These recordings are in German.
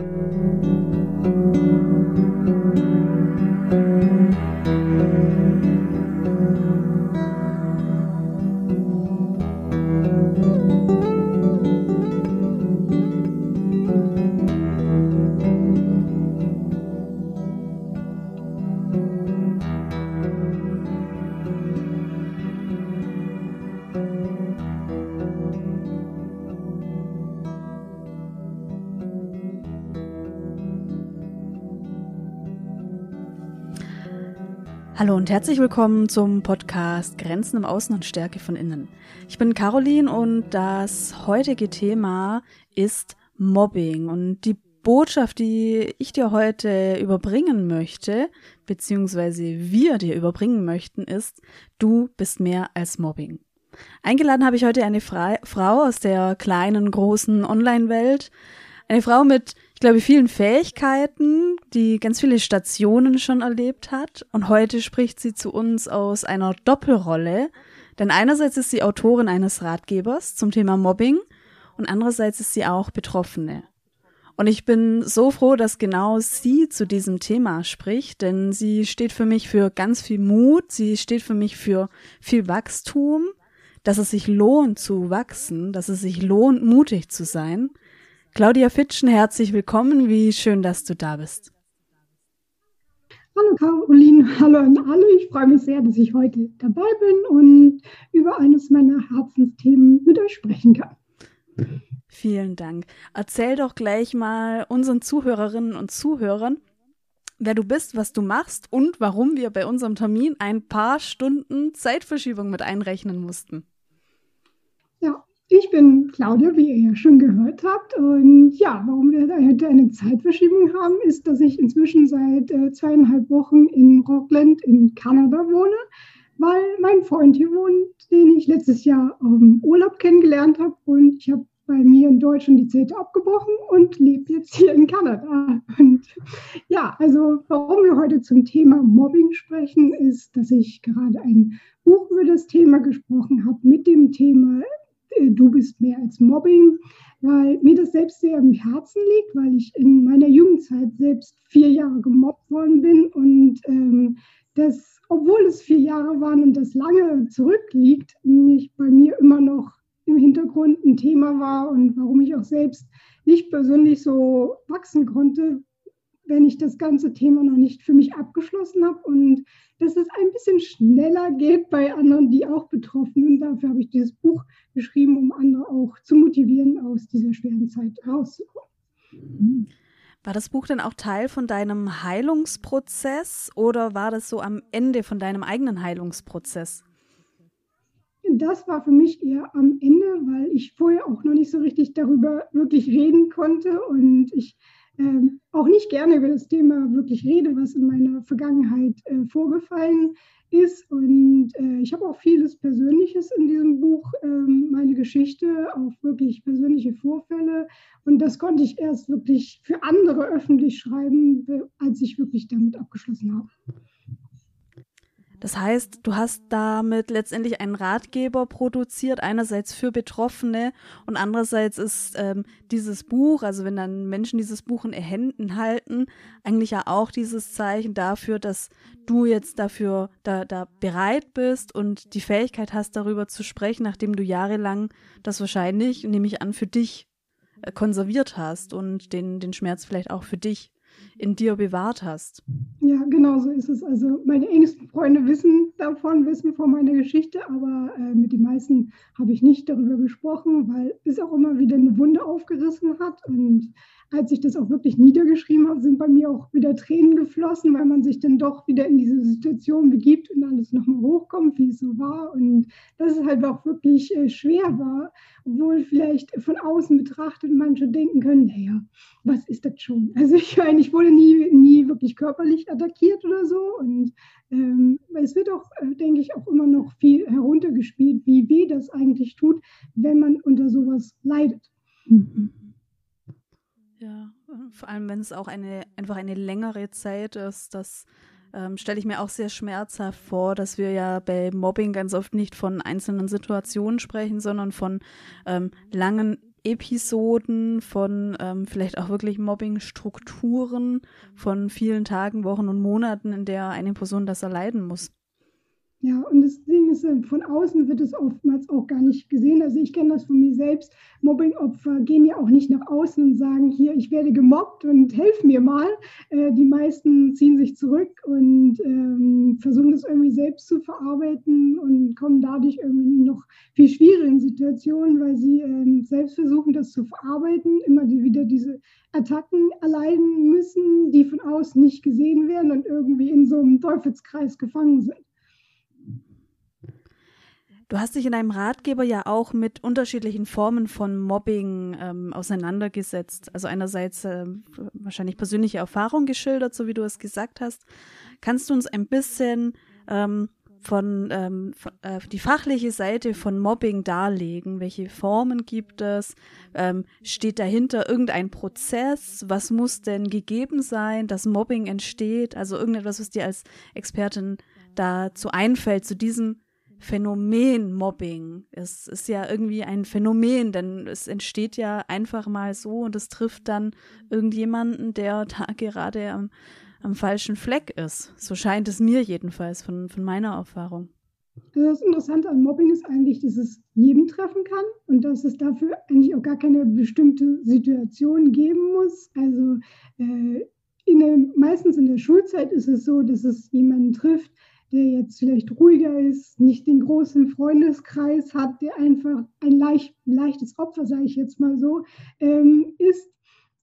Hallo herzlich willkommen zum Podcast Grenzen im Außen und Stärke von Innen. Ich bin Caroline und das heutige Thema ist Mobbing und die Botschaft, die ich dir heute überbringen möchte, beziehungsweise wir dir überbringen möchten, ist, du bist mehr als Mobbing. Eingeladen habe ich heute eine Fra Frau aus der kleinen, großen Online-Welt. Eine Frau mit ich glaube, vielen Fähigkeiten, die ganz viele Stationen schon erlebt hat. Und heute spricht sie zu uns aus einer Doppelrolle. Denn einerseits ist sie Autorin eines Ratgebers zum Thema Mobbing und andererseits ist sie auch Betroffene. Und ich bin so froh, dass genau sie zu diesem Thema spricht, denn sie steht für mich für ganz viel Mut, sie steht für mich für viel Wachstum, dass es sich lohnt zu wachsen, dass es sich lohnt, mutig zu sein. Claudia Fitschen, herzlich willkommen. Wie schön, dass du da bist. Hallo Caroline, hallo an alle. Ich freue mich sehr, dass ich heute dabei bin und über eines meiner Herzensthemen mit euch sprechen kann. Vielen Dank. Erzähl doch gleich mal unseren Zuhörerinnen und Zuhörern, wer du bist, was du machst und warum wir bei unserem Termin ein paar Stunden Zeitverschiebung mit einrechnen mussten. Ich bin Claudia, wie ihr ja schon gehört habt. Und ja, warum wir heute eine Zeitverschiebung haben, ist, dass ich inzwischen seit äh, zweieinhalb Wochen in Rockland in Kanada wohne, weil mein Freund hier wohnt, den ich letztes Jahr im Urlaub kennengelernt habe. Und ich habe bei mir in Deutschland die Zelte abgebrochen und lebe jetzt hier in Kanada. Und ja, also warum wir heute zum Thema Mobbing sprechen, ist, dass ich gerade ein Buch über das Thema gesprochen habe mit dem Thema du bist mehr als Mobbing, weil mir das selbst sehr am Herzen liegt, weil ich in meiner Jugendzeit selbst vier Jahre gemobbt worden bin und ähm, das, obwohl es vier Jahre waren und das lange zurückliegt, mich bei mir immer noch im Hintergrund ein Thema war und warum ich auch selbst nicht persönlich so wachsen konnte, wenn ich das ganze Thema noch nicht für mich abgeschlossen habe und dass es ein bisschen schneller geht bei anderen, die auch betroffen sind. Dafür habe ich dieses Buch geschrieben, um andere auch zu motivieren, aus dieser schweren Zeit rauszukommen. Mhm. War das Buch denn auch Teil von deinem Heilungsprozess oder war das so am Ende von deinem eigenen Heilungsprozess? Das war für mich eher am Ende, weil ich vorher auch noch nicht so richtig darüber wirklich reden konnte und ich ähm, auch nicht gerne über das Thema wirklich rede, was in meiner Vergangenheit äh, vorgefallen ist. Und äh, ich habe auch vieles Persönliches in diesem Buch, ähm, meine Geschichte, auch wirklich persönliche Vorfälle. Und das konnte ich erst wirklich für andere öffentlich schreiben, als ich wirklich damit abgeschlossen habe. Das heißt, du hast damit letztendlich einen Ratgeber produziert, einerseits für Betroffene und andererseits ist ähm, dieses Buch, also wenn dann Menschen dieses Buch in Händen halten, eigentlich ja auch dieses Zeichen dafür, dass du jetzt dafür da, da bereit bist und die Fähigkeit hast, darüber zu sprechen, nachdem du jahrelang das wahrscheinlich, nehme ich an, für dich äh, konserviert hast und den, den Schmerz vielleicht auch für dich in dir bewahrt hast. Ja, genau so ist es. Also meine engsten Freunde wissen davon, wissen von meiner Geschichte, aber äh, mit den meisten habe ich nicht darüber gesprochen, weil es auch immer wieder eine Wunde aufgerissen hat. Und als ich das auch wirklich niedergeschrieben habe, sind bei mir auch wieder Tränen geflossen, weil man sich dann doch wieder in diese Situation begibt und alles nochmal hochkommt, wie es so war. Und dass es halt auch wirklich äh, schwer war, obwohl vielleicht von außen betrachtet manche denken können, naja, was ist das schon? Also ich meine, ich wurde nie, nie wirklich körperlich attackiert oder so. Und ähm, es wird auch, äh, denke ich, auch immer noch viel heruntergespielt, wie weh das eigentlich tut, wenn man unter sowas leidet. Mhm. Ja, vor allem wenn es auch eine einfach eine längere Zeit ist, das ähm, stelle ich mir auch sehr schmerzhaft vor, dass wir ja bei Mobbing ganz oft nicht von einzelnen Situationen sprechen, sondern von ähm, langen Episoden, von ähm, vielleicht auch wirklich Mobbing-Strukturen, von vielen Tagen, Wochen und Monaten, in der eine Person das erleiden muss. Ja, und das Ding ist, äh, von außen wird es oftmals auch gar nicht gesehen. Also ich kenne das von mir selbst. Mobbing-Opfer gehen ja auch nicht nach außen und sagen, hier, ich werde gemobbt und helf mir mal. Äh, die meisten ziehen sich zurück und ähm, versuchen das irgendwie selbst zu verarbeiten und kommen dadurch irgendwie noch viel schwierigeren Situationen, weil sie ähm, selbst versuchen, das zu verarbeiten, immer die, wieder diese Attacken erleiden müssen, die von außen nicht gesehen werden und irgendwie in so einem Teufelskreis gefangen sind. Du hast dich in deinem Ratgeber ja auch mit unterschiedlichen Formen von Mobbing ähm, auseinandergesetzt. Also einerseits äh, wahrscheinlich persönliche Erfahrung geschildert, so wie du es gesagt hast. Kannst du uns ein bisschen ähm, von, ähm, von äh, die fachliche Seite von Mobbing darlegen? Welche Formen gibt es? Ähm, steht dahinter irgendein Prozess? Was muss denn gegeben sein, dass Mobbing entsteht? Also irgendetwas, was dir als Expertin dazu einfällt, zu diesem Phänomen Mobbing. Es ist ja irgendwie ein Phänomen, denn es entsteht ja einfach mal so und es trifft dann irgendjemanden, der da gerade am, am falschen Fleck ist. So scheint es mir jedenfalls von, von meiner Erfahrung. Das Interessante an Mobbing ist eigentlich, dass es jeden treffen kann und dass es dafür eigentlich auch gar keine bestimmte Situation geben muss. Also äh, in der, meistens in der Schulzeit ist es so, dass es jemanden trifft, der jetzt vielleicht ruhiger ist, nicht den großen Freundeskreis hat, der einfach ein leicht, leichtes Opfer, sage ich jetzt mal so, ähm, ist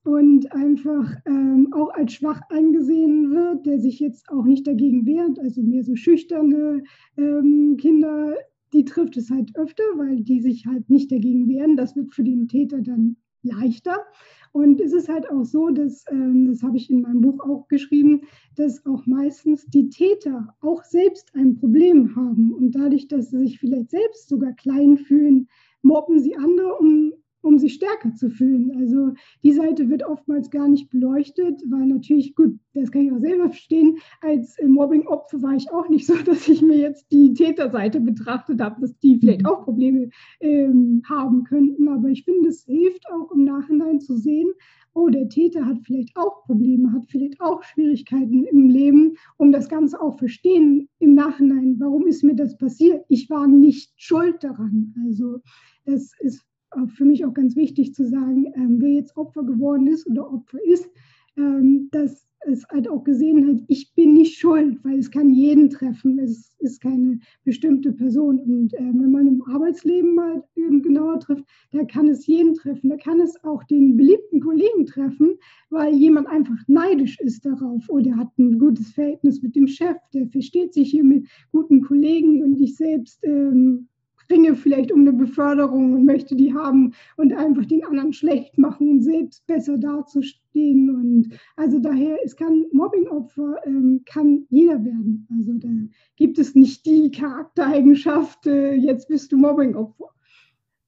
und einfach ähm, auch als schwach angesehen wird, der sich jetzt auch nicht dagegen wehrt, also mehr so schüchterne ähm, Kinder, die trifft es halt öfter, weil die sich halt nicht dagegen wehren. Das wird für den Täter dann leichter. Und es ist halt auch so, dass, ähm, das habe ich in meinem Buch auch geschrieben, dass auch meistens die Täter auch selbst ein Problem haben. Und dadurch, dass sie sich vielleicht selbst sogar klein fühlen, mobben sie andere, um um sich stärker zu fühlen. Also die Seite wird oftmals gar nicht beleuchtet, weil natürlich, gut, das kann ich auch selber verstehen, als Mobbing-Opfer war ich auch nicht so, dass ich mir jetzt die Täterseite betrachtet habe, dass die vielleicht mhm. auch Probleme ähm, haben könnten. Aber ich finde, es hilft auch im Nachhinein zu sehen, oh, der Täter hat vielleicht auch Probleme, hat vielleicht auch Schwierigkeiten im Leben, um das Ganze auch verstehen im Nachhinein, warum ist mir das passiert? Ich war nicht schuld daran. Also das ist für mich auch ganz wichtig zu sagen, ähm, wer jetzt Opfer geworden ist oder Opfer ist, ähm, dass es halt auch gesehen hat, ich bin nicht schuld, weil es kann jeden treffen, es ist keine bestimmte Person. Und äh, wenn man im Arbeitsleben mal genauer trifft, da kann es jeden treffen, da kann es auch den beliebten Kollegen treffen, weil jemand einfach neidisch ist darauf oder hat ein gutes Verhältnis mit dem Chef, der versteht sich hier mit guten Kollegen. Und ich selbst ähm, ringe vielleicht um eine Beförderung und möchte die haben und einfach den anderen schlecht machen und selbst besser dazustehen. Und also daher, es kann Mobbingopfer ähm, kann jeder werden. Also da gibt es nicht die Charaktereigenschaft, äh, jetzt bist du Mobbingopfer.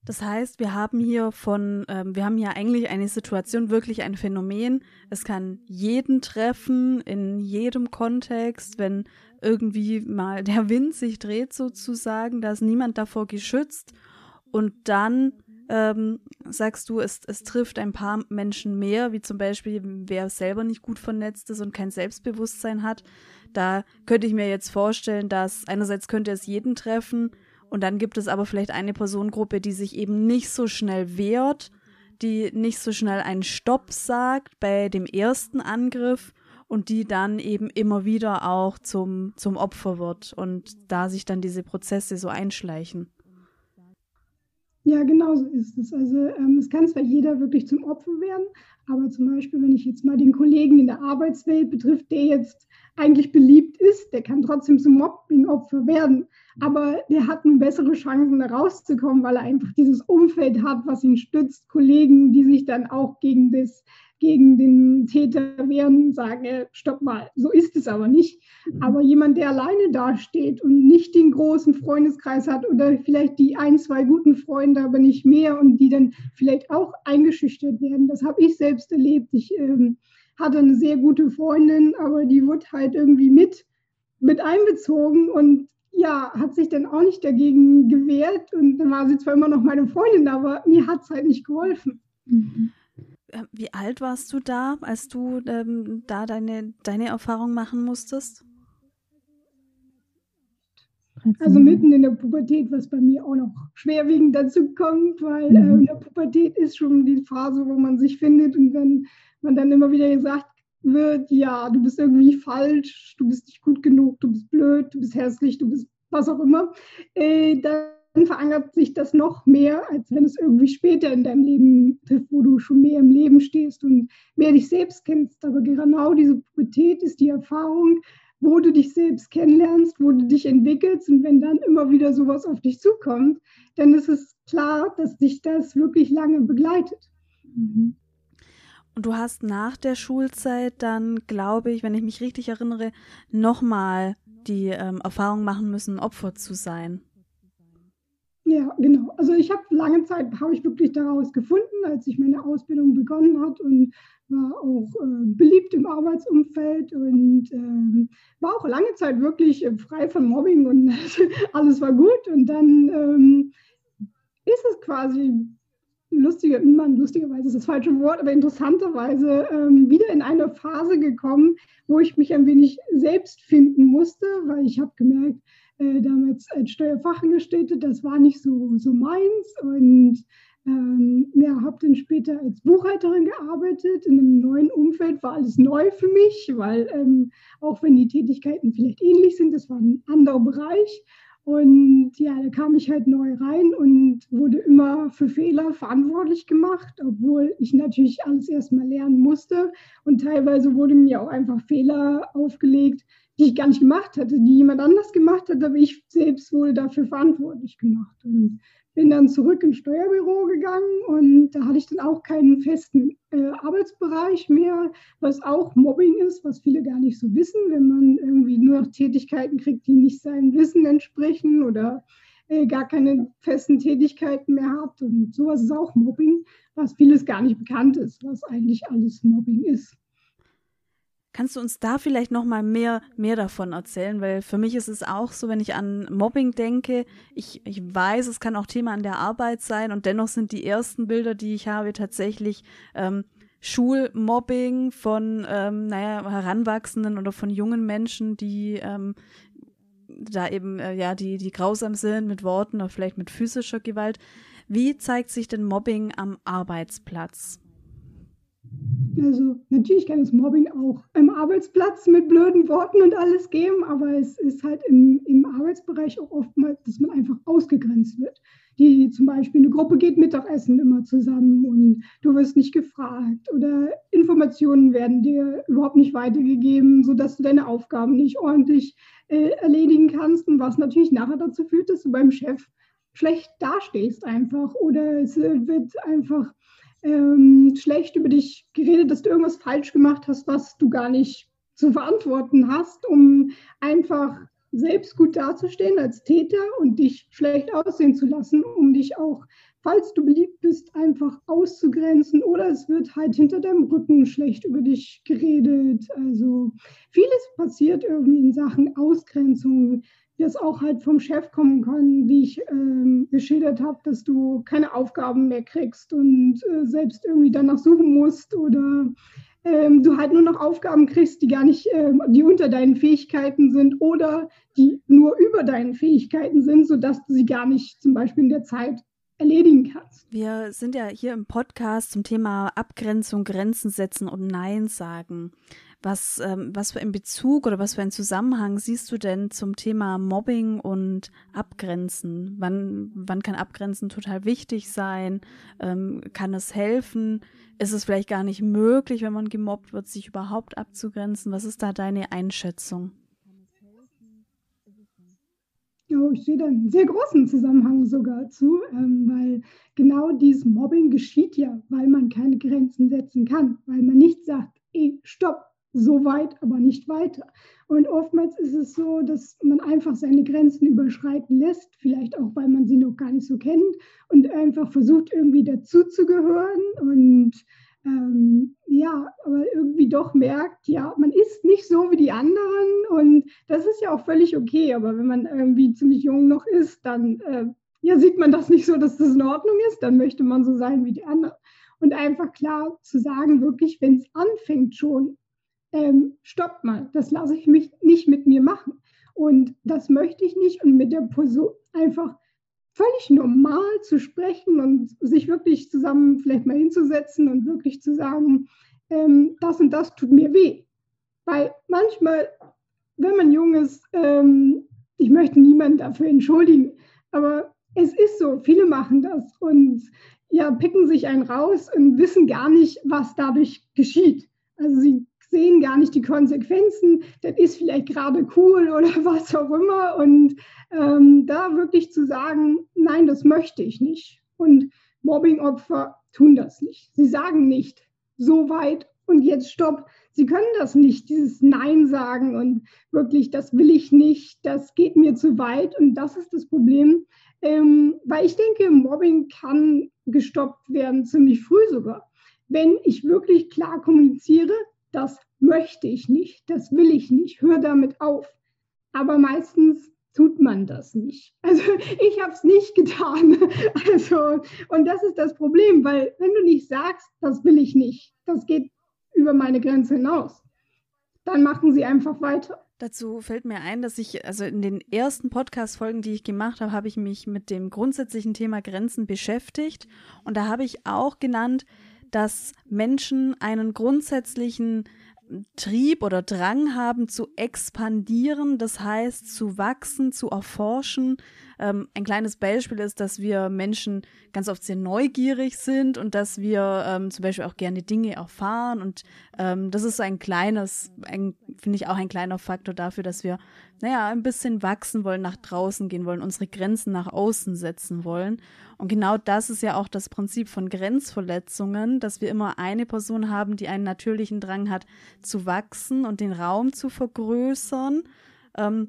Das heißt, wir haben hier von, ähm, wir haben hier eigentlich eine Situation, wirklich ein Phänomen. Es kann jeden treffen, in jedem Kontext, wenn irgendwie mal der Wind sich dreht sozusagen, da ist niemand davor geschützt. Und dann ähm, sagst du, es, es trifft ein paar Menschen mehr, wie zum Beispiel, wer selber nicht gut vernetzt ist und kein Selbstbewusstsein hat. Da könnte ich mir jetzt vorstellen, dass einerseits könnte es jeden treffen und dann gibt es aber vielleicht eine Personengruppe, die sich eben nicht so schnell wehrt, die nicht so schnell einen Stopp sagt bei dem ersten Angriff und die dann eben immer wieder auch zum, zum Opfer wird und da sich dann diese Prozesse so einschleichen. Ja, genau so ist es. Also ähm, es kann zwar jeder wirklich zum Opfer werden, aber zum Beispiel, wenn ich jetzt mal den Kollegen in der Arbeitswelt betrifft, der jetzt eigentlich beliebt ist, der kann trotzdem zum Mobbing-Opfer werden. Aber der hat nun bessere Chancen, da rauszukommen, weil er einfach dieses Umfeld hat, was ihn stützt, Kollegen, die sich dann auch gegen das gegen den Täter wehren, sagen, äh, stopp mal, so ist es aber nicht. Mhm. Aber jemand, der alleine dasteht und nicht den großen Freundeskreis hat oder vielleicht die ein, zwei guten Freunde, aber nicht mehr und die dann vielleicht auch eingeschüchtert werden, das habe ich selbst erlebt. Ich ähm, hatte eine sehr gute Freundin, aber die wurde halt irgendwie mit, mit einbezogen und ja, hat sich dann auch nicht dagegen gewehrt und dann war sie zwar immer noch meine Freundin, aber mir hat es halt nicht geholfen. Mhm. Wie alt warst du da, als du ähm, da deine, deine Erfahrung machen musstest? Also mitten in der Pubertät, was bei mir auch noch schwerwiegend dazu kommt, weil mhm. äh, in der Pubertät ist schon die Phase, wo man sich findet und wenn man dann immer wieder gesagt wird, ja, du bist irgendwie falsch, du bist nicht gut genug, du bist blöd, du bist hässlich, du bist was auch immer, äh, dann verankert sich das noch mehr, als wenn es irgendwie später in deinem Leben trifft, wo du schon mehr im Leben stehst und mehr dich selbst kennst. Aber genau diese Pubertät ist die Erfahrung, wo du dich selbst kennenlernst, wo du dich entwickelst. Und wenn dann immer wieder sowas auf dich zukommt, dann ist es klar, dass dich das wirklich lange begleitet. Mhm. Und du hast nach der Schulzeit dann, glaube ich, wenn ich mich richtig erinnere, nochmal die ähm, Erfahrung machen müssen, Opfer zu sein. Ja, genau. Also ich habe lange Zeit, habe ich wirklich daraus gefunden, als ich meine Ausbildung begonnen hat und war auch äh, beliebt im Arbeitsumfeld und äh, war auch lange Zeit wirklich äh, frei von Mobbing und alles war gut. Und dann ähm, ist es quasi lustige, man, lustigerweise ist das falsche Wort, aber interessanterweise ähm, wieder in eine Phase gekommen, wo ich mich ein wenig selbst finden musste, weil ich habe gemerkt, äh, damals als Steuerfachangestellte, das war nicht so, so meins und ähm, ja, habe dann später als Buchhalterin gearbeitet. In einem neuen Umfeld war alles neu für mich, weil ähm, auch wenn die Tätigkeiten vielleicht ähnlich sind, das war ein anderer Bereich. Und ja, da kam ich halt neu rein und wurde immer für Fehler verantwortlich gemacht, obwohl ich natürlich alles erstmal lernen musste. Und teilweise wurde mir auch einfach Fehler aufgelegt, die ich gar nicht gemacht hatte, die jemand anders gemacht hat, aber ich selbst wurde dafür verantwortlich gemacht. Und bin dann zurück ins Steuerbüro gegangen und da hatte ich dann auch keinen festen äh, Arbeitsbereich mehr, was auch Mobbing ist, was viele gar nicht so wissen, wenn man irgendwie nur noch Tätigkeiten kriegt, die nicht seinem Wissen entsprechen oder äh, gar keine festen Tätigkeiten mehr hat. Und sowas ist auch Mobbing, was vieles gar nicht bekannt ist, was eigentlich alles Mobbing ist. Kannst du uns da vielleicht noch mal mehr, mehr davon erzählen? Weil für mich ist es auch so, wenn ich an Mobbing denke, ich, ich weiß, es kann auch Thema an der Arbeit sein und dennoch sind die ersten Bilder, die ich habe, tatsächlich ähm, Schulmobbing von, ähm, naja, Heranwachsenden oder von jungen Menschen, die ähm, da eben, äh, ja, die, die grausam sind mit Worten oder vielleicht mit physischer Gewalt. Wie zeigt sich denn Mobbing am Arbeitsplatz? Also natürlich kann es Mobbing auch im Arbeitsplatz mit blöden Worten und alles geben, aber es ist halt im, im Arbeitsbereich auch oftmals, dass man einfach ausgegrenzt wird. Die zum Beispiel eine Gruppe geht Mittagessen immer zusammen und du wirst nicht gefragt oder Informationen werden dir überhaupt nicht weitergegeben, sodass du deine Aufgaben nicht ordentlich äh, erledigen kannst und was natürlich nachher dazu führt, dass du beim Chef schlecht dastehst einfach oder es äh, wird einfach ähm, schlecht über dich geredet, dass du irgendwas falsch gemacht hast, was du gar nicht zu verantworten hast, um einfach selbst gut dazustehen als Täter und dich schlecht aussehen zu lassen, um dich auch, falls du beliebt bist, einfach auszugrenzen oder es wird halt hinter deinem Rücken schlecht über dich geredet. Also vieles passiert irgendwie in Sachen Ausgrenzung, das auch halt vom Chef kommen kann, wie ich ähm, geschildert habe, dass du keine Aufgaben mehr kriegst und äh, selbst irgendwie danach suchen musst oder ähm, du halt nur noch Aufgaben kriegst, die gar nicht, ähm, die unter deinen Fähigkeiten sind oder die nur über deinen Fähigkeiten sind, sodass du sie gar nicht zum Beispiel in der Zeit erledigen kannst. Wir sind ja hier im Podcast zum Thema Abgrenzung, Grenzen setzen und Nein sagen. Was, ähm, was für einen Bezug oder was für einen Zusammenhang siehst du denn zum Thema Mobbing und Abgrenzen? Wann, wann kann Abgrenzen total wichtig sein? Ähm, kann es helfen? Ist es vielleicht gar nicht möglich, wenn man gemobbt wird, sich überhaupt abzugrenzen? Was ist da deine Einschätzung? Ja, ich sehe da einen sehr großen Zusammenhang sogar zu, ähm, weil genau dieses Mobbing geschieht ja, weil man keine Grenzen setzen kann, weil man nicht sagt, ey, stopp, so weit, aber nicht weiter. Und oftmals ist es so, dass man einfach seine Grenzen überschreiten lässt, vielleicht auch, weil man sie noch gar nicht so kennt und einfach versucht, irgendwie dazuzugehören und ähm, ja, aber irgendwie doch merkt, ja, man ist nicht so wie die anderen und das ist ja auch völlig okay, aber wenn man irgendwie ziemlich jung noch ist, dann äh, ja, sieht man das nicht so, dass das in Ordnung ist, dann möchte man so sein wie die anderen. Und einfach klar zu sagen, wirklich, wenn es anfängt schon, ähm, stopp mal, das lasse ich mich nicht mit mir machen. Und das möchte ich nicht. Und mit der Person einfach völlig normal zu sprechen und sich wirklich zusammen vielleicht mal hinzusetzen und wirklich zu sagen, ähm, das und das tut mir weh. Weil manchmal, wenn man jung ist, ähm, ich möchte niemanden dafür entschuldigen, aber es ist so, viele machen das und ja, picken sich einen raus und wissen gar nicht, was dadurch geschieht. Also sie sehen gar nicht die Konsequenzen, das ist vielleicht gerade cool oder was auch immer. Und ähm, da wirklich zu sagen, nein, das möchte ich nicht. Und Mobbingopfer tun das nicht. Sie sagen nicht, so weit und jetzt stopp. Sie können das nicht, dieses Nein sagen und wirklich, das will ich nicht, das geht mir zu weit. Und das ist das Problem, ähm, weil ich denke, Mobbing kann gestoppt werden, ziemlich früh sogar. Wenn ich wirklich klar kommuniziere, das möchte ich nicht, das will ich nicht, hör damit auf. Aber meistens tut man das nicht. Also ich habe es nicht getan. Also, und das ist das Problem, weil wenn du nicht sagst, das will ich nicht, das geht über meine Grenze hinaus, dann machen sie einfach weiter. Dazu fällt mir ein, dass ich, also in den ersten Podcast-Folgen, die ich gemacht habe, habe ich mich mit dem grundsätzlichen Thema Grenzen beschäftigt. Und da habe ich auch genannt, dass Menschen einen grundsätzlichen Trieb oder Drang haben zu expandieren, das heißt zu wachsen, zu erforschen. Ähm, ein kleines Beispiel ist, dass wir Menschen ganz oft sehr neugierig sind und dass wir ähm, zum Beispiel auch gerne Dinge erfahren. Und ähm, das ist ein kleines, ein, finde ich auch ein kleiner Faktor dafür, dass wir, naja, ein bisschen wachsen wollen, nach draußen gehen wollen, unsere Grenzen nach außen setzen wollen. Und genau das ist ja auch das Prinzip von Grenzverletzungen, dass wir immer eine Person haben, die einen natürlichen Drang hat, zu wachsen und den Raum zu vergrößern. Ähm,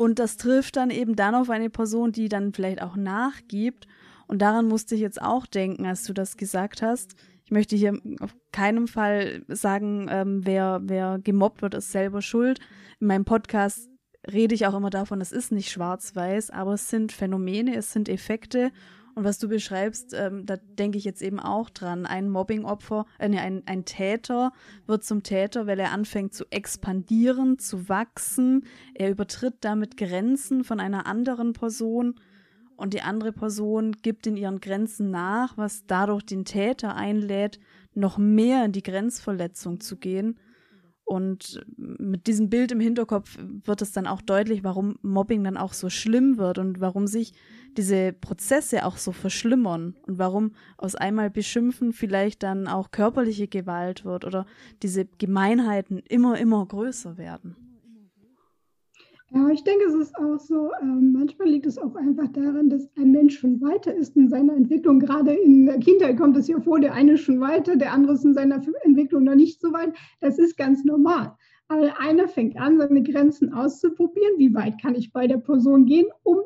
und das trifft dann eben dann auf eine Person, die dann vielleicht auch nachgibt. Und daran musste ich jetzt auch denken, als du das gesagt hast. Ich möchte hier auf keinen Fall sagen, ähm, wer, wer gemobbt wird, ist selber schuld. In meinem Podcast rede ich auch immer davon, es ist nicht schwarz-weiß, aber es sind Phänomene, es sind Effekte und was du beschreibst, ähm, da denke ich jetzt eben auch dran. Ein Mobbingopfer, äh, nee, ein, ein Täter wird zum Täter, weil er anfängt zu expandieren, zu wachsen. Er übertritt damit Grenzen von einer anderen Person und die andere Person gibt in ihren Grenzen nach, was dadurch den Täter einlädt, noch mehr in die Grenzverletzung zu gehen. Und mit diesem Bild im Hinterkopf wird es dann auch deutlich, warum Mobbing dann auch so schlimm wird und warum sich diese Prozesse auch so verschlimmern und warum aus einmal beschimpfen vielleicht dann auch körperliche Gewalt wird oder diese Gemeinheiten immer, immer größer werden. Ja, ich denke, es ist auch so, ähm, manchmal liegt es auch einfach daran, dass ein Mensch schon weiter ist in seiner Entwicklung. Gerade in der Kindheit kommt es ja vor, der eine ist schon weiter, der andere ist in seiner Entwicklung noch nicht so weit. Das ist ganz normal. Aber einer fängt an, seine Grenzen auszuprobieren. Wie weit kann ich bei der Person gehen, um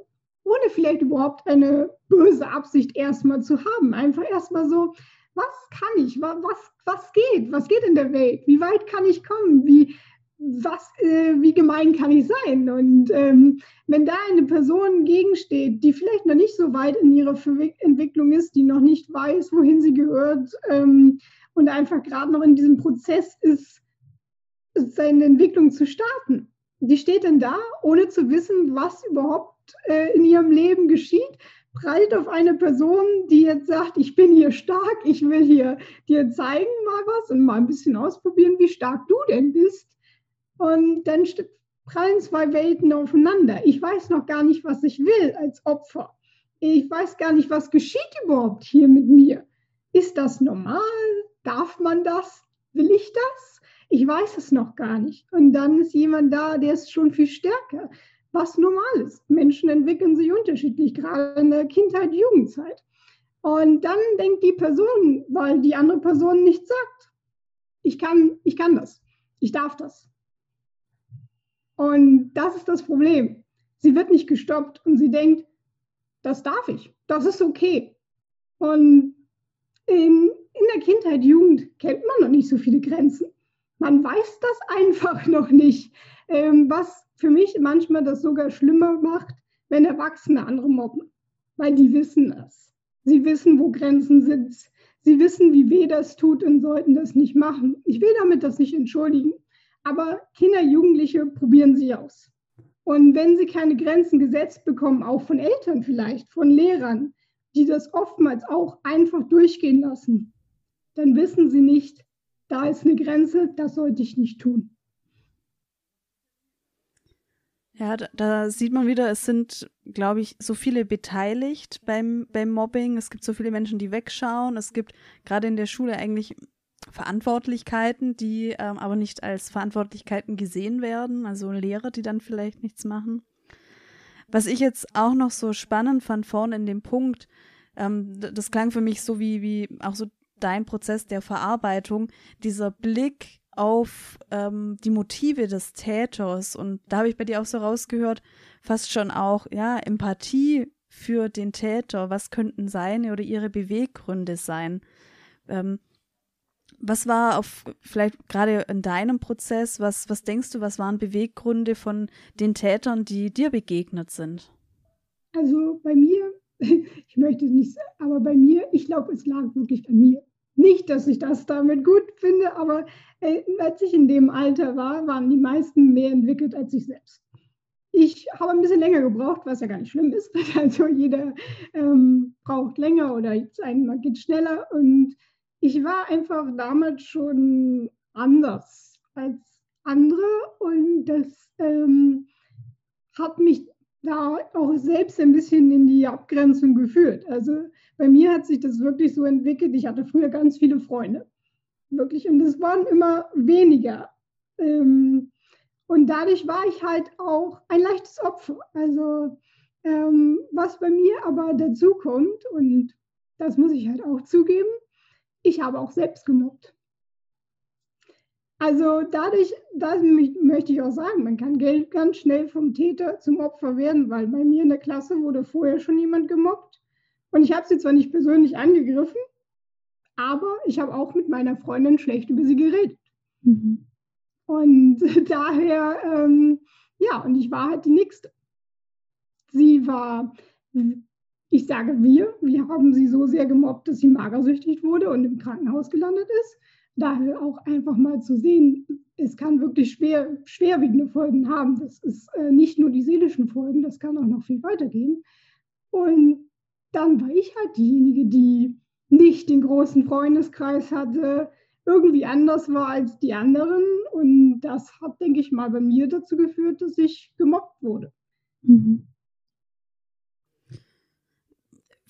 ohne vielleicht überhaupt eine böse Absicht erstmal zu haben. Einfach erstmal so, was kann ich, was, was geht, was geht in der Welt, wie weit kann ich kommen, wie, was, äh, wie gemein kann ich sein? Und ähm, wenn da eine Person gegensteht, die vielleicht noch nicht so weit in ihrer Entwicklung ist, die noch nicht weiß, wohin sie gehört ähm, und einfach gerade noch in diesem Prozess ist, seine Entwicklung zu starten, die steht dann da, ohne zu wissen, was überhaupt äh, in ihrem Leben geschieht, prallt auf eine Person, die jetzt sagt, ich bin hier stark, ich will hier dir zeigen mal was und mal ein bisschen ausprobieren, wie stark du denn bist. Und dann prallen zwei Welten aufeinander. Ich weiß noch gar nicht, was ich will als Opfer. Ich weiß gar nicht, was geschieht überhaupt hier mit mir. Ist das normal? Darf man das? Will ich das? Ich weiß es noch gar nicht. Und dann ist jemand da, der ist schon viel stärker was normal ist. Menschen entwickeln sich unterschiedlich, gerade in der Kindheit, Jugendzeit. Und dann denkt die Person, weil die andere Person nichts sagt, ich kann, ich kann das, ich darf das. Und das ist das Problem. Sie wird nicht gestoppt und sie denkt, das darf ich, das ist okay. Und in, in der Kindheit, Jugend kennt man noch nicht so viele Grenzen. Man weiß das einfach noch nicht. Ähm, was für mich manchmal das sogar schlimmer macht, wenn Erwachsene andere mobben, weil die wissen es. Sie wissen, wo Grenzen sind. Sie wissen, wie weh das tut und sollten das nicht machen. Ich will damit das nicht entschuldigen, aber Kinder, Jugendliche probieren sie aus. Und wenn sie keine Grenzen gesetzt bekommen, auch von Eltern vielleicht, von Lehrern, die das oftmals auch einfach durchgehen lassen, dann wissen sie nicht, da ist eine Grenze, das sollte ich nicht tun. Ja, da, da, sieht man wieder, es sind, glaube ich, so viele beteiligt beim, beim Mobbing. Es gibt so viele Menschen, die wegschauen. Es gibt gerade in der Schule eigentlich Verantwortlichkeiten, die ähm, aber nicht als Verantwortlichkeiten gesehen werden. Also Lehrer, die dann vielleicht nichts machen. Was ich jetzt auch noch so spannend fand vorne in dem Punkt, ähm, das klang für mich so wie, wie auch so dein Prozess der Verarbeitung, dieser Blick auf ähm, die Motive des Täters. Und da habe ich bei dir auch so rausgehört, fast schon auch, ja, Empathie für den Täter. Was könnten seine oder ihre Beweggründe sein? Ähm, was war auf, vielleicht gerade in deinem Prozess, was, was denkst du, was waren Beweggründe von den Tätern, die dir begegnet sind? Also bei mir, ich möchte nicht, aber bei mir, ich glaube, es lag wirklich an mir. Nicht, dass ich das damit gut finde, aber äh, als ich in dem Alter war, waren die meisten mehr entwickelt als ich selbst. Ich habe ein bisschen länger gebraucht, was ja gar nicht schlimm ist. Also jeder ähm, braucht länger oder einmal geht schneller. Und ich war einfach damals schon anders als andere und das ähm, hat mich da auch selbst ein bisschen in die Abgrenzung geführt. Also bei mir hat sich das wirklich so entwickelt. Ich hatte früher ganz viele Freunde. Wirklich. Und es waren immer weniger. Ähm, und dadurch war ich halt auch ein leichtes Opfer. Also ähm, was bei mir aber dazu kommt, und das muss ich halt auch zugeben, ich habe auch selbst gemobbt. Also dadurch, das möchte ich auch sagen, man kann ganz schnell vom Täter zum Opfer werden, weil bei mir in der Klasse wurde vorher schon jemand gemobbt. Und ich habe sie zwar nicht persönlich angegriffen, aber ich habe auch mit meiner Freundin schlecht über sie geredet. Mhm. Und daher, ähm, ja, und ich war halt die Nächste. Sie war, ich sage wir, wir haben sie so sehr gemobbt, dass sie magersüchtig wurde und im Krankenhaus gelandet ist. Daher auch einfach mal zu sehen, es kann wirklich schwer, schwerwiegende Folgen haben. Das ist äh, nicht nur die seelischen Folgen, das kann auch noch viel weitergehen. Und dann war ich halt diejenige, die nicht den großen Freundeskreis hatte, irgendwie anders war als die anderen. Und das hat, denke ich mal, bei mir dazu geführt, dass ich gemobbt wurde. Mhm.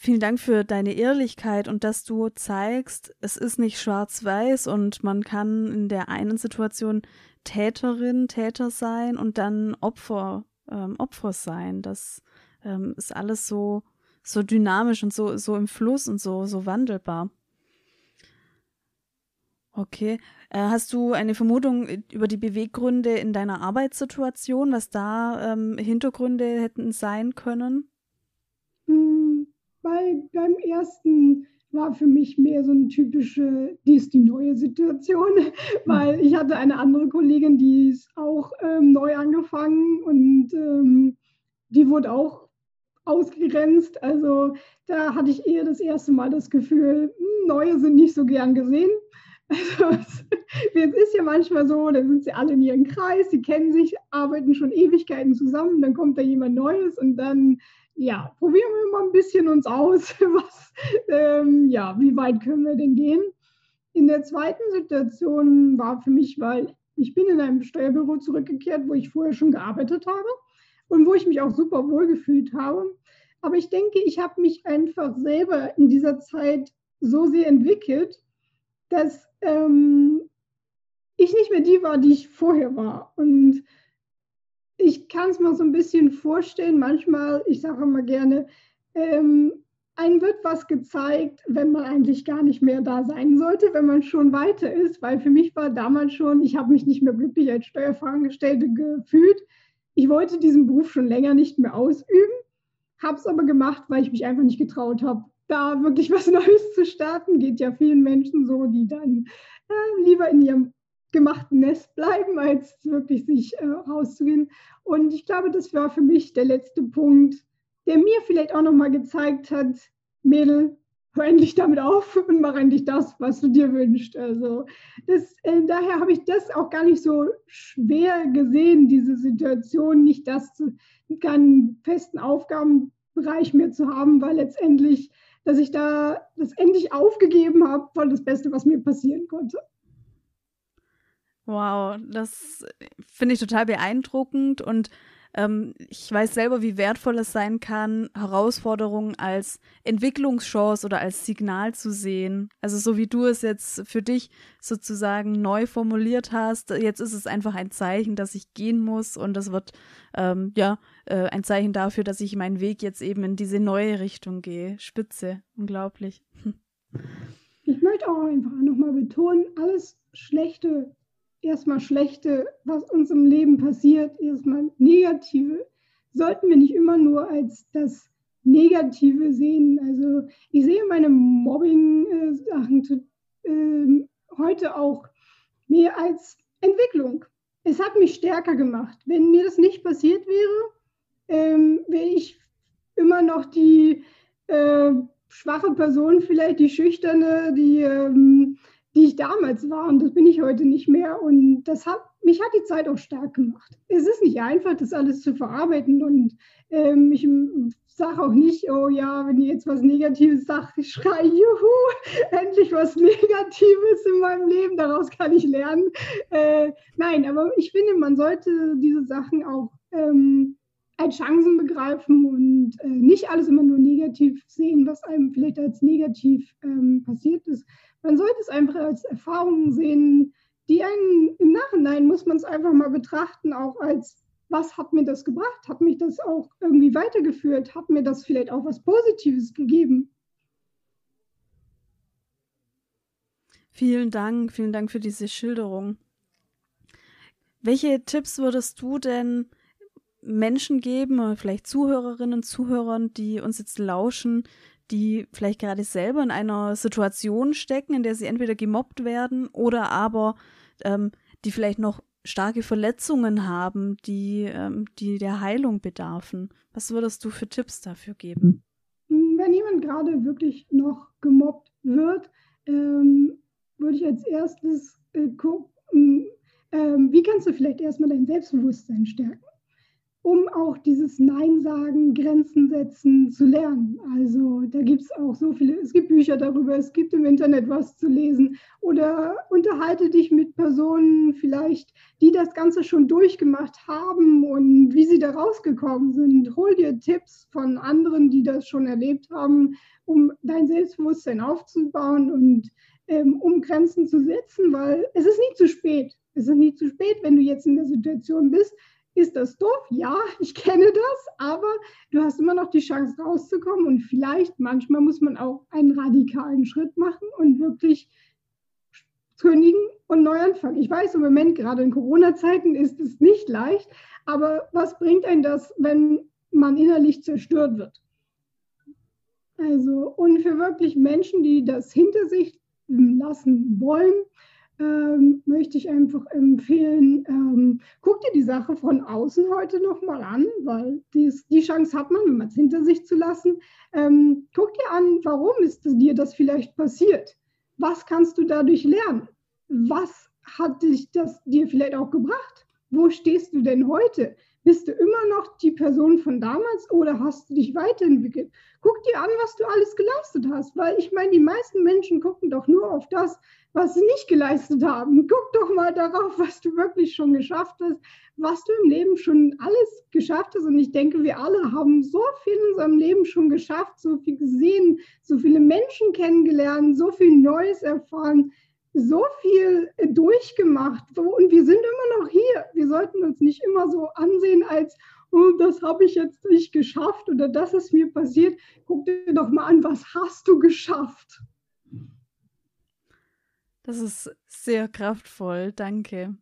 Vielen Dank für deine Ehrlichkeit und dass du zeigst, es ist nicht schwarz-weiß und man kann in der einen Situation Täterin, Täter sein und dann Opfer, ähm, Opfer sein. Das ähm, ist alles so so dynamisch und so, so im Fluss und so, so wandelbar. Okay. Äh, hast du eine Vermutung über die Beweggründe in deiner Arbeitssituation, was da ähm, Hintergründe hätten sein können? Hm, bei, beim ersten war für mich mehr so eine typische, die ist die neue Situation, weil ich hatte eine andere Kollegin, die ist auch ähm, neu angefangen und ähm, die wurde auch ausgegrenzt. Also da hatte ich eher das erste Mal das Gefühl, hm, Neue sind nicht so gern gesehen. Also es ist ja manchmal so, da sind sie alle in ihrem Kreis, sie kennen sich, arbeiten schon Ewigkeiten zusammen, dann kommt da jemand Neues und dann, ja, probieren wir mal ein bisschen uns aus, was, ähm, ja, wie weit können wir denn gehen? In der zweiten Situation war für mich, weil ich bin in einem Steuerbüro zurückgekehrt, wo ich vorher schon gearbeitet habe und wo ich mich auch super wohl gefühlt habe. Aber ich denke, ich habe mich einfach selber in dieser Zeit so sehr entwickelt, dass ähm, ich nicht mehr die war, die ich vorher war. Und ich kann es mir so ein bisschen vorstellen, manchmal, ich sage immer gerne, ähm, einem wird was gezeigt, wenn man eigentlich gar nicht mehr da sein sollte, wenn man schon weiter ist, weil für mich war damals schon, ich habe mich nicht mehr glücklich als Steuerfachangestellte gefühlt. Ich wollte diesen Beruf schon länger nicht mehr ausüben, habe es aber gemacht, weil ich mich einfach nicht getraut habe, da wirklich was Neues zu starten. Geht ja vielen Menschen so, die dann äh, lieber in ihrem gemachten Nest bleiben, als wirklich sich äh, rauszugehen. Und ich glaube, das war für mich der letzte Punkt, der mir vielleicht auch nochmal gezeigt hat, Mädel, hör endlich damit auf und mach endlich das, was du dir wünschst. Also das, äh, daher habe ich das auch gar nicht so schwer gesehen, diese Situation, nicht das zu, keinen festen Aufgabenbereich mehr zu haben, weil letztendlich, dass ich da das endlich aufgegeben habe, war das Beste, was mir passieren konnte. Wow, das finde ich total beeindruckend und ähm, ich weiß selber, wie wertvoll es sein kann, Herausforderungen als Entwicklungschance oder als Signal zu sehen. Also so wie du es jetzt für dich sozusagen neu formuliert hast, jetzt ist es einfach ein Zeichen, dass ich gehen muss und das wird ähm, ja äh, ein Zeichen dafür, dass ich meinen Weg jetzt eben in diese neue Richtung gehe. Spitze, unglaublich. Ich möchte auch einfach nochmal betonen, alles Schlechte erstmal Schlechte, was uns im Leben passiert, erstmal Negative, sollten wir nicht immer nur als das Negative sehen. Also ich sehe meine Mobbing-Sachen äh, heute auch mehr als Entwicklung. Es hat mich stärker gemacht. Wenn mir das nicht passiert wäre, ähm, wäre ich immer noch die äh, schwache Person, vielleicht die schüchterne, die ähm, die ich damals war. Und das bin ich heute nicht mehr. Und das hat, mich hat die Zeit auch stark gemacht. Es ist nicht einfach, das alles zu verarbeiten. Und ähm, ich sage auch nicht, oh ja, wenn ihr jetzt was Negatives sagt, ich schreie, juhu, endlich was Negatives in meinem Leben, daraus kann ich lernen. Äh, nein, aber ich finde, man sollte diese Sachen auch ähm, als Chancen begreifen und äh, nicht alles immer nur negativ sehen, was einem vielleicht als negativ ähm, passiert ist, man sollte es einfach als Erfahrungen sehen, die einen im Nachhinein muss man es einfach mal betrachten, auch als was hat mir das gebracht? Hat mich das auch irgendwie weitergeführt? Hat mir das vielleicht auch was Positives gegeben? Vielen Dank, vielen Dank für diese Schilderung. Welche Tipps würdest du denn Menschen geben, vielleicht Zuhörerinnen und Zuhörern, die uns jetzt lauschen, die vielleicht gerade selber in einer Situation stecken, in der sie entweder gemobbt werden oder aber ähm, die vielleicht noch starke Verletzungen haben, die, ähm, die der Heilung bedarfen. Was würdest du für Tipps dafür geben? Wenn jemand gerade wirklich noch gemobbt wird, ähm, würde ich als erstes äh, gucken, ähm, wie kannst du vielleicht erstmal dein Selbstbewusstsein stärken? Auch dieses Nein sagen, Grenzen setzen zu lernen. Also da gibt es auch so viele, es gibt Bücher darüber, es gibt im Internet was zu lesen oder unterhalte dich mit Personen vielleicht, die das Ganze schon durchgemacht haben und wie sie da rausgekommen sind. Hol dir Tipps von anderen, die das schon erlebt haben, um dein Selbstbewusstsein aufzubauen und ähm, um Grenzen zu setzen, weil es ist nie zu spät. Es ist nie zu spät, wenn du jetzt in der Situation bist, ist das doof? Ja, ich kenne das, aber du hast immer noch die Chance rauszukommen und vielleicht manchmal muss man auch einen radikalen Schritt machen und wirklich kündigen und neu anfangen. Ich weiß, im Moment, gerade in Corona-Zeiten, ist es nicht leicht, aber was bringt einen das, wenn man innerlich zerstört wird? Also, und für wirklich Menschen, die das hinter sich lassen wollen, ähm, möchte ich einfach empfehlen, ähm, guck dir die Sache von außen heute nochmal an, weil dies, die Chance hat man, wenn man es hinter sich zu lassen. Ähm, guck dir an, warum ist dir das vielleicht passiert? Was kannst du dadurch lernen? Was hat dich das dir vielleicht auch gebracht? Wo stehst du denn heute? Bist du immer noch die Person von damals oder hast du dich weiterentwickelt? Guck dir an, was du alles geleistet hast, weil ich meine, die meisten Menschen gucken doch nur auf das, was sie nicht geleistet haben. Guck doch mal darauf, was du wirklich schon geschafft hast, was du im Leben schon alles geschafft hast. Und ich denke, wir alle haben so viel in unserem Leben schon geschafft, so viel gesehen, so viele Menschen kennengelernt, so viel Neues erfahren so viel äh, durchgemacht und wir sind immer noch hier. Wir sollten uns nicht immer so ansehen als, oh, das habe ich jetzt nicht geschafft oder das ist mir passiert. Guck dir doch mal an, was hast du geschafft? Das ist sehr kraftvoll, danke.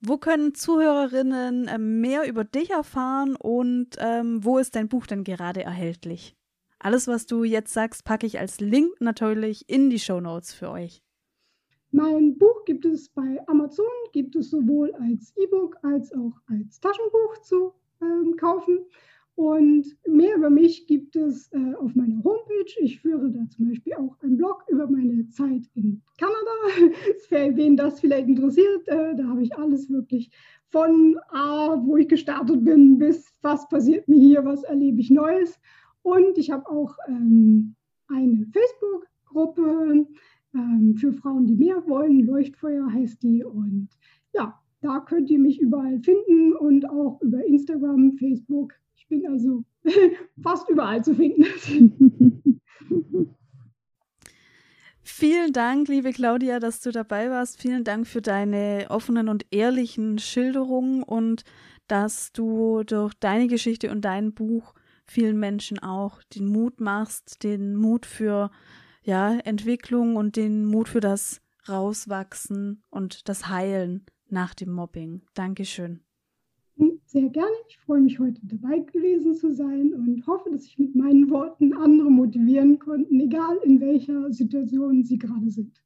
Wo können Zuhörerinnen ähm, mehr über dich erfahren und ähm, wo ist dein Buch denn gerade erhältlich? Alles, was du jetzt sagst, packe ich als Link natürlich in die Show Notes für euch. Mein Buch gibt es bei Amazon, gibt es sowohl als E-Book als auch als Taschenbuch zu ähm, kaufen. Und mehr über mich gibt es äh, auf meiner Homepage. Ich führe da zum Beispiel auch einen Blog über meine Zeit in Kanada. Für wen das vielleicht interessiert, äh, da habe ich alles wirklich von A, wo ich gestartet bin, bis was passiert mir hier, was erlebe ich Neues. Und ich habe auch ähm, eine Facebook-Gruppe ähm, für Frauen, die mehr wollen. Leuchtfeuer heißt die. Und ja, da könnt ihr mich überall finden und auch über Instagram, Facebook. Ich bin also fast überall zu finden. Vielen Dank, liebe Claudia, dass du dabei warst. Vielen Dank für deine offenen und ehrlichen Schilderungen und dass du durch deine Geschichte und dein Buch vielen Menschen auch den Mut machst, den Mut für ja, Entwicklung und den Mut für das Rauswachsen und das Heilen nach dem Mobbing. Dankeschön. Sehr gerne. Ich freue mich, heute dabei gewesen zu sein und hoffe, dass ich mit meinen Worten andere motivieren konnte, egal in welcher Situation sie gerade sind.